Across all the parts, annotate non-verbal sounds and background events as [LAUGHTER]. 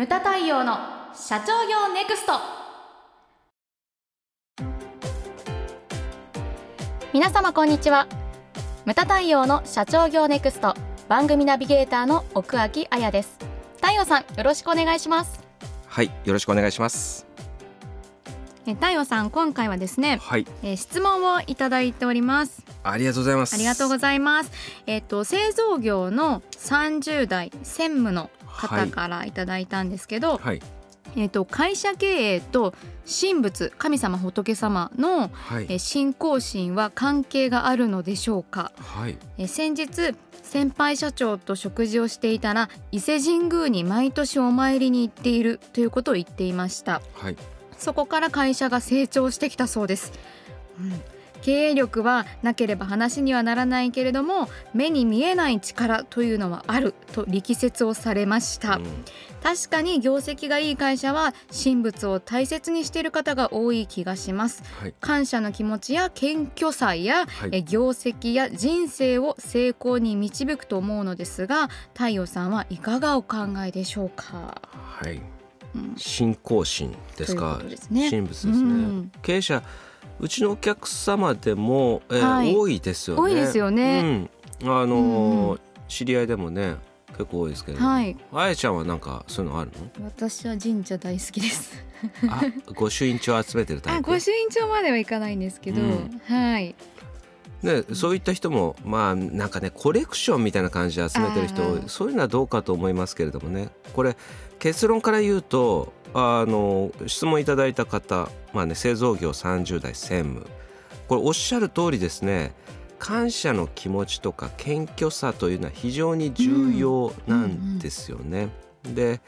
ムタ太陽の社長業ネクスト。皆様こんにちは。ムタ太陽の社長業ネクスト。番組ナビゲーターの奥脇彩です。太陽さんよろしくお願いします。はいよろしくお願いします。え太陽さん今回はですね、はい。えー質問をいただいております。ありがとうございます。ありがとうございます。えっ、と製造業の30代専務の方からいただいたんですけど、はい。えっ、と会社経営と神仏神様仏様のはい。えー信仰心は関係があるのでしょうか、はい。えー先日先輩社長と食事をしていたら伊勢神宮に毎年お参りに行っているということを言っていました。はい。そこから会社が成長してきたそうです、うん経営力はなければ話にはならないけれども目に見えない力というのはあると力説をされました、うん。確かに業績がいい会社は神仏を大切にしている方が多い気がします。はい。感謝の気持ちや謙虚さや、はい。え業績や人生を成功に導くと思うのですが太陽さんはいかがお考えでしょうか、はい。うん。信仰心ですか？ね。神仏ですね、うん。経営者うちのお客様でも、えーはい。多いですよね。多いですよね、うん、あのーうん知り合いでもね結構多いですけど、はい。あやちゃんはなんかそういうのある私は神社大好きです。のあ御朱印帳集めてるタイプ？あ御朱印帳まではいかないんですけど、うん。はいね、そういった人もまあなんかねコレクションみたいな感じで集めてる人多いあーそういうのはどうかと思いますけれどもね。これ結論から言うとあの質問いただいた方、まあね、製造業30代専務。これおっしゃる通りですね。感謝の気持ちとか謙虚さというのは非常に重要なんですよね。で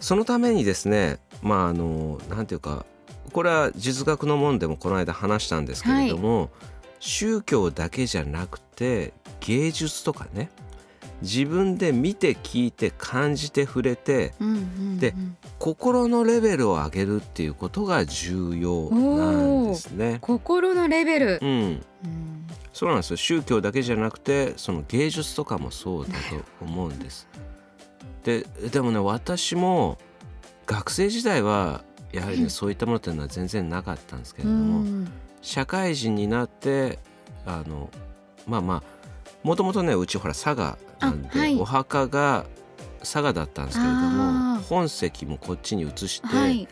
そのためにですねまああのなんていうかこれは実学の門でもこの間話したんですけれども、宗教だけじゃなくて芸術とかね。自分で見て聞いて感じて触れてうんうんうん。で心のレベルを上げるっていうことが重要なんですね。心のレベル、うん、うん。そうなんですよ。宗教だけじゃなくてその芸術とかもそうだと思うんです。ででもね私も学生時代はやはりねそういったものっていうのは全然なかったんですけれども、うん社会人になってあのまあまあもともとねうちほら佐賀なんで、あはい。お墓が佐賀だったんですけれどあもー。本籍もこっちに移して、はい。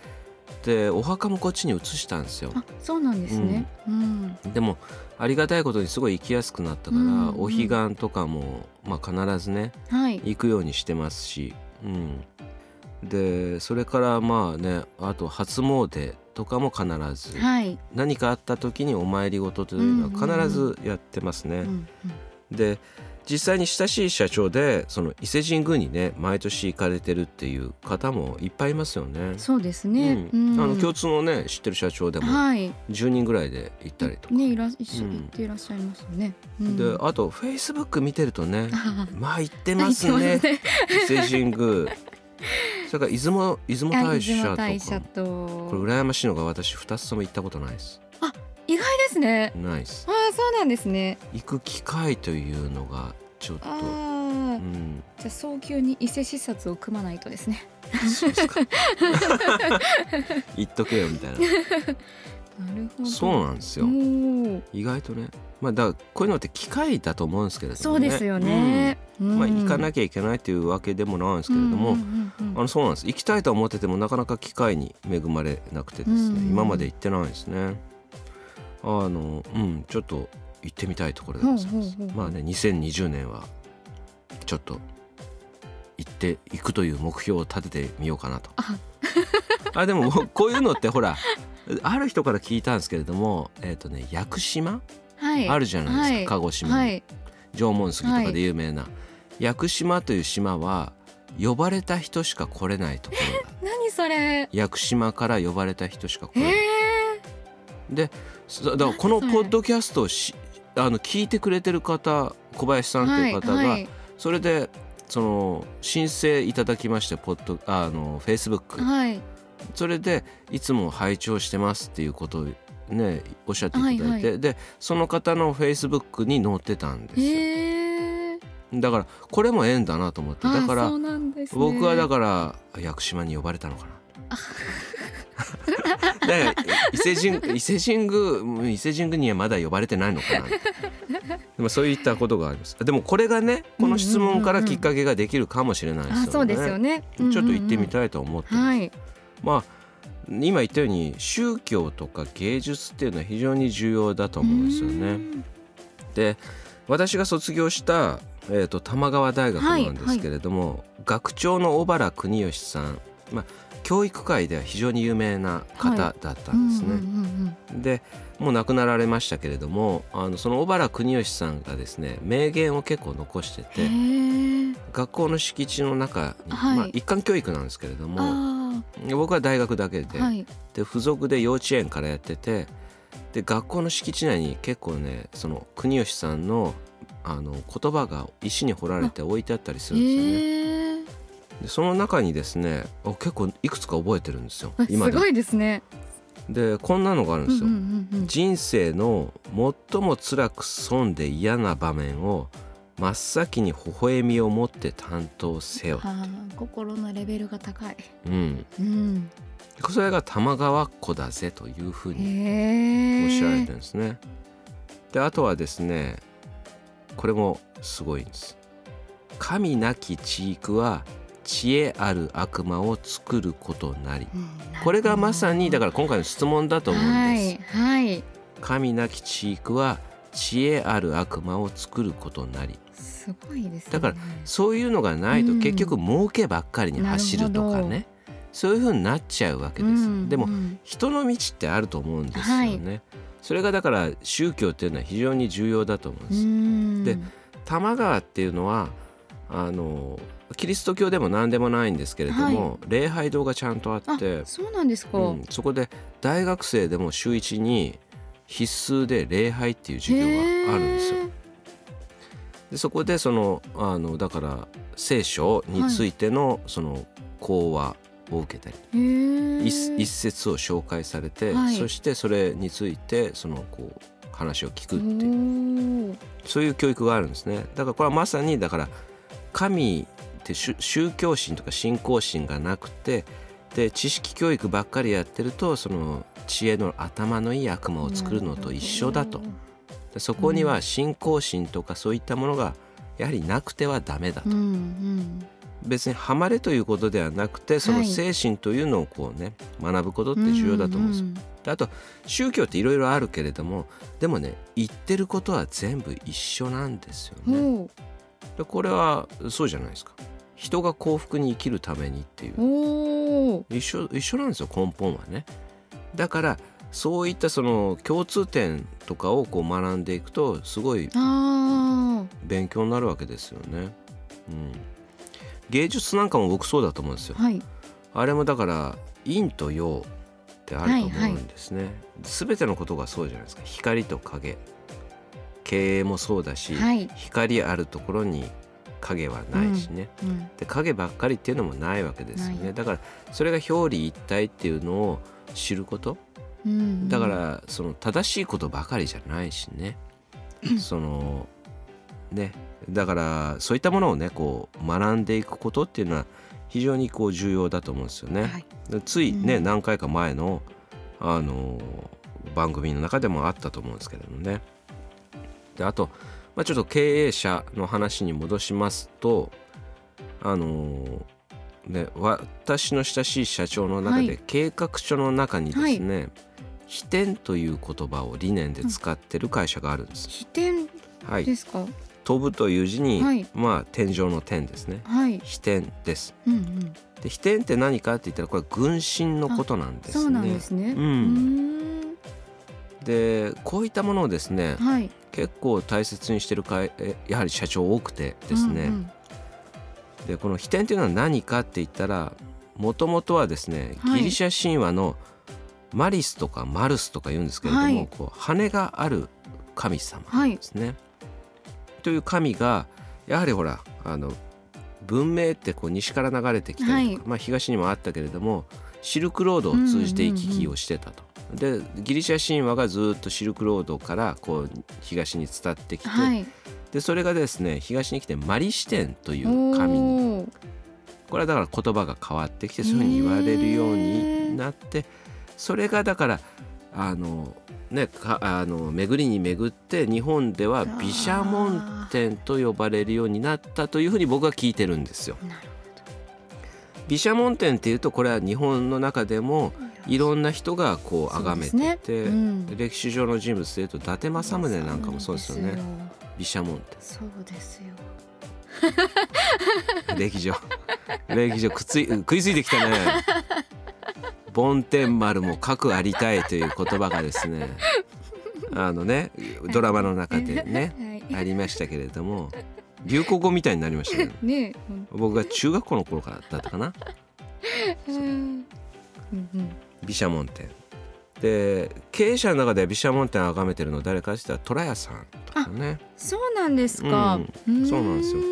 でお墓もこっちに移したんですよ。あそうなんですね、うん。でもありがたいことにすごい行きやすくなったから、うんうん。お彼岸とかも、まあ、必ずねはい。行くようにしてますし、うん、でそれからまあねあと初詣とかも必ず、はい、何かあった時にお参り事というのは必ずやってますね。うんで実際に親しい社長でその伊勢神宮にね毎年行かれてるっていう方もいっぱいいますよね。そうですね、うん。うん。あの共通のね知ってる社長でもはい。10人ぐらいで行ったりとか。ねいら一緒うん。に行っていらっしゃいますよね、うん。であとフェイスブック見てるとねあ [LAUGHS] まあ行ってますね。伊勢神宮それから出雲出雲あ大社とか。大社と。これ羨ましいのが私2つとも行ったことないです。意外ですね。ないです。ああそうなんですね。行く機会というのがちょっと。ああ、うん。じゃあ早急に伊勢視察を組まないとですね。そうですか。[LAUGHS] 行っとけよみたいな [LAUGHS] そうなんですよ。意外とね。まあだこういうのって機会だと思うんですけれどもね。そうですよね、うん。まあ行かなききゃいけないというわけでもないんですけれども、あのそうなんです。行きたいと思っててもなかなか機会に恵まれなくてですね、うん今まで行ってないですね。あのうんちょっと行ってみたいところでございます、ほうほうほうまあね2020年はちょっと行っていくという目標を立ててみようかなと。あ。あでもこういうのってほら [LAUGHS] ある人から聞いたんですけれどもえっ、とね屋久島？はい。あるじゃないですか、はい。鹿児島に、はい。縄文杉とかで有名な、屋久島という島は呼ばれた人しか来れないところだ [LAUGHS] 何それ？屋久島から呼ばれた人しか来えれない、ー、でそだからこのポッドキャストをしあの聞いてくれてる方小林さんという方が、はいはい。それでその申請いただきましてポッドあのフェイスブックはいそれでいつも拝聴してますっていうことをねおっしゃっていただいて、はいはでその方のフェイスブックに載ってたんですよ。だからこれも縁だなと思ってだからね。僕はだから屋久島に呼ばれたのかな。だから伊勢神伊勢神宮伊勢神宮にはまだ呼ばれてないのかな。でもそういったことがあります。でもこれがねこの質問からきっかけができるかもしれないですよね、あそうですよね。ちょっと行ってみい、たいと思ってます、はいまあ今言ったように宗教とか芸術っていうのは非常に重要だと思うんですよね。で私が卒業した、えー、と玉川大学なんですけれども、学長の小原邦義さん、まあ、教育界では非常に有名な方だったんですね。うんうんうんでもう亡くなられましたけれどもあのその小原邦義さんがですね名言を結構残してて学校の敷地の中に、はい。まあ、一貫教育なんですけれどもあ僕は大学だけで,、あはい。で付属で幼稚園からやっててで学校の敷地内に結構ねその国吉さんのあの言葉が石に彫られて置いてあったりするんですよね。でその中にですねあ結構いくつか覚えてるんですよ。す今でも。ごいですね。でこんなのがあるんですよ。人生の最も辛く損で嫌な場面を真っ先に微笑みを持って担当せよ。心のレベルが高い。うん、うん。それが玉川っ子だぜというふうに。おっしゃられてるんですね。であとはですねこれもすごいんです。神なき地域は知恵ある悪魔を作ることなりうんこれがまさにだから今回の質問だと思うんです。はいはい。神なき地域は知恵ある悪魔を作ることなりすごいですね。だからそういうのがないとうん結局儲けばっかりに走るとかなるねそういうふうになっちゃうわけです。うんでもうん人の道ってあると思うんですよね。それがだから宗教っていうのは非常に重要だと思うんうです。んで玉川っていうのはあのキリスト教でも何でもないんですけれども、礼拝堂がちゃんとあってあ、そうなんですか。うん、そこで大学生でも週一に必須で礼拝っていう授業があるんですよ。でそこでそのあのだから聖書についてのその講話を受けたり、へえ。一一節を紹介されて、はい。そしてそれについてそのこう話を聞くおっていう。ー。そういう教育があるんですね。だからこれはまさにだから神って宗宗教心とか信仰心がなくてで知識教育ばっかりやってるとその知恵の頭のいい悪魔を作るのと一緒だとそこには信仰心とかそういったものがやはりなくてはダメだとうんうん。別にハマれということではなくてそのはい精神というのをこうね学ぶことって重要だと思うんですよ。んであと宗教っていろいろあるけれどもでもね言ってることは全部一緒なんですよね。うんでこれはそうじゃないですか。人が幸福に生きるためにっていう。一緒一緒なんですよ根本はね。だからそういったその共通点とかをこう学んでいくとすごいあ勉強になるわけですよね。うん、芸術なんかも僕そうだと思うんですよあ。。はい。あれもだから陰と陽ってあると思うんですね。すべ、てのことがそうじゃないですか。光と影。経営もそうだし、はい光あるところに影はないしね。うん。で影ばっかりっていうのもないわけですよなね。だからそれが表裏一体っていうのを知ること。うん。だからその正しいことばかりじゃないしね。そのねだからそういったものをねこう学んでいくことっていうのは非常にこう重要だと思うんですよね。はい。でついね、うん何回か前の、あのー番組の中でもあったと思うんですけれどもね。であと、まあ、ちょっと経営者の話に戻しますと、あのーね、私の親しい社長の中はで計画書の中にですね、飛天という言葉を理念で使ってる会社があるんです。飛天はい、ですか？飛ぶという字に、はいまあ天井の天ですね。はい。飛天です。うんうん。で飛天って何かって言ったらこれ軍神のことなんですね。そうなんですね。うんうん。でこういったものをですねはい。結構大切にしてるかいえやはり社長多くてですね、うんうんでこの飛天っていうのは何かって言ったらもともとはですねはいギリシャ神話のマリスとかマルスとか言うんですけれども、はいこう羽がある神様はいで。すね。という神がやはりほらあの文明ってこう西から流れてきたりとか、はいまあ、東にもあったけれどもシルクロードを通じて行き来をしてたと。でギリシャ神話がずっとシルクロードからこう東に伝ってきて、はい。でそれがですね東に来てマリ視点という神にこれはだから言葉が変わってきてそういうふうに言われるようになってそれがだからあのねかあの巡りに巡って日本では毘沙門天と呼ばれるようになったというふうに僕は聞いてるんですよ。毘沙門天っていうとこれは日本の中でもいろんな人がこう崇めてて、ね。うん、歴史上の人物でいうと伊達政宗なんかもそうですよね。毘沙門天。そうですよ。[LAUGHS] 歴上。歴上くつい食いついてきたね梵天丸も核ありたいという言葉がですねあのねドラマの中でね、はい、ありましたけれども流行語みたいになりました [LAUGHS] ねね僕が中学校の頃からだったかな。[LAUGHS] 毘沙門天。で経営者の中では毘沙門天を崇めてるの誰かって言ったら虎屋さんとかね。そうなんですか、うん、そうなんですよ。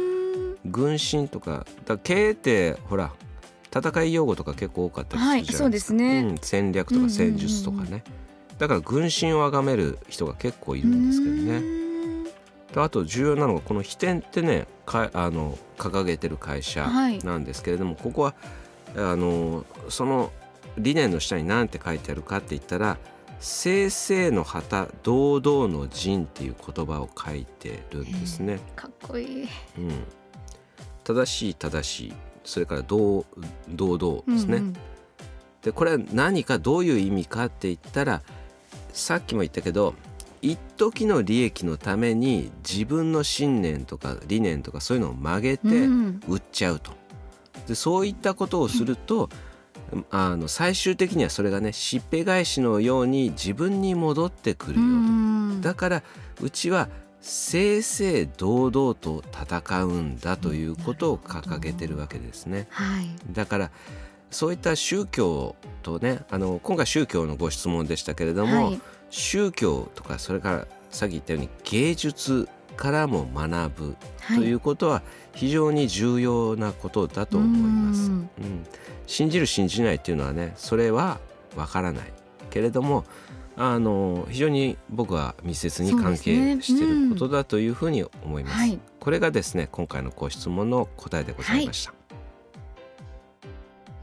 軍神とか。だ経営ってほら戦い用語とか結構多かったりするじゃないですか、はい、そうですね、うん、戦略とか戦術とかね、だから軍神を崇める人が結構いるんですけどね。あと重要なのがこの飛天ってねかあの掲げてる会社なんですけれども、はい、ここはあのその理念の下に何て書いてあるかって言ったら「正々の旗堂々の陣」っていう言葉を書いてるんですね。かっこいい、うん、正しい正しいそれから堂々ですね。うんうん、でこれは何かどういう意味かって言ったらさっきも言ったけど一時の利益のために自分の信念とか理念とかそういうのを曲げて売っちゃうと。でそういったことをすると、あの最終的にはそれがねしっぺ返しのように自分に戻ってくるよと。だからうちは正々堂々と戦うんだということを掲げてるわけですね。はい、だからそういった宗教とねあの今回宗教のご質問でしたけれども、はい、宗教とかそれからさっき言ったように芸術からも学ぶということは非常に重要なことだと思います。うん、信じる信じないっていうのはねそれはわからない。けれどもあの非常に僕は密接に関係していることだというふうに思います。すねうん。はい、これがですね今回のご質問の答えでございました。はい、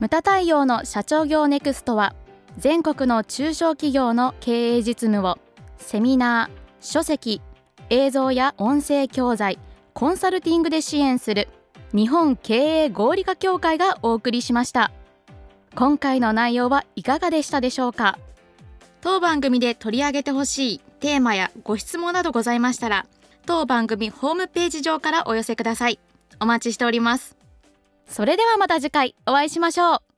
無駄対応の社長業ネクストは全国の中小企業の経営実務をセミナー書籍映像や音声教材コンサルティングで支援する日本経営合理化協会がお送りしました。今回の内容はいかがでしたでしょうか？当番組で取り上げてほしいテーマやご質問などございましたら当番組ホームページ上からお寄せください。お待ちしております。それではまた次回お会いしましょう。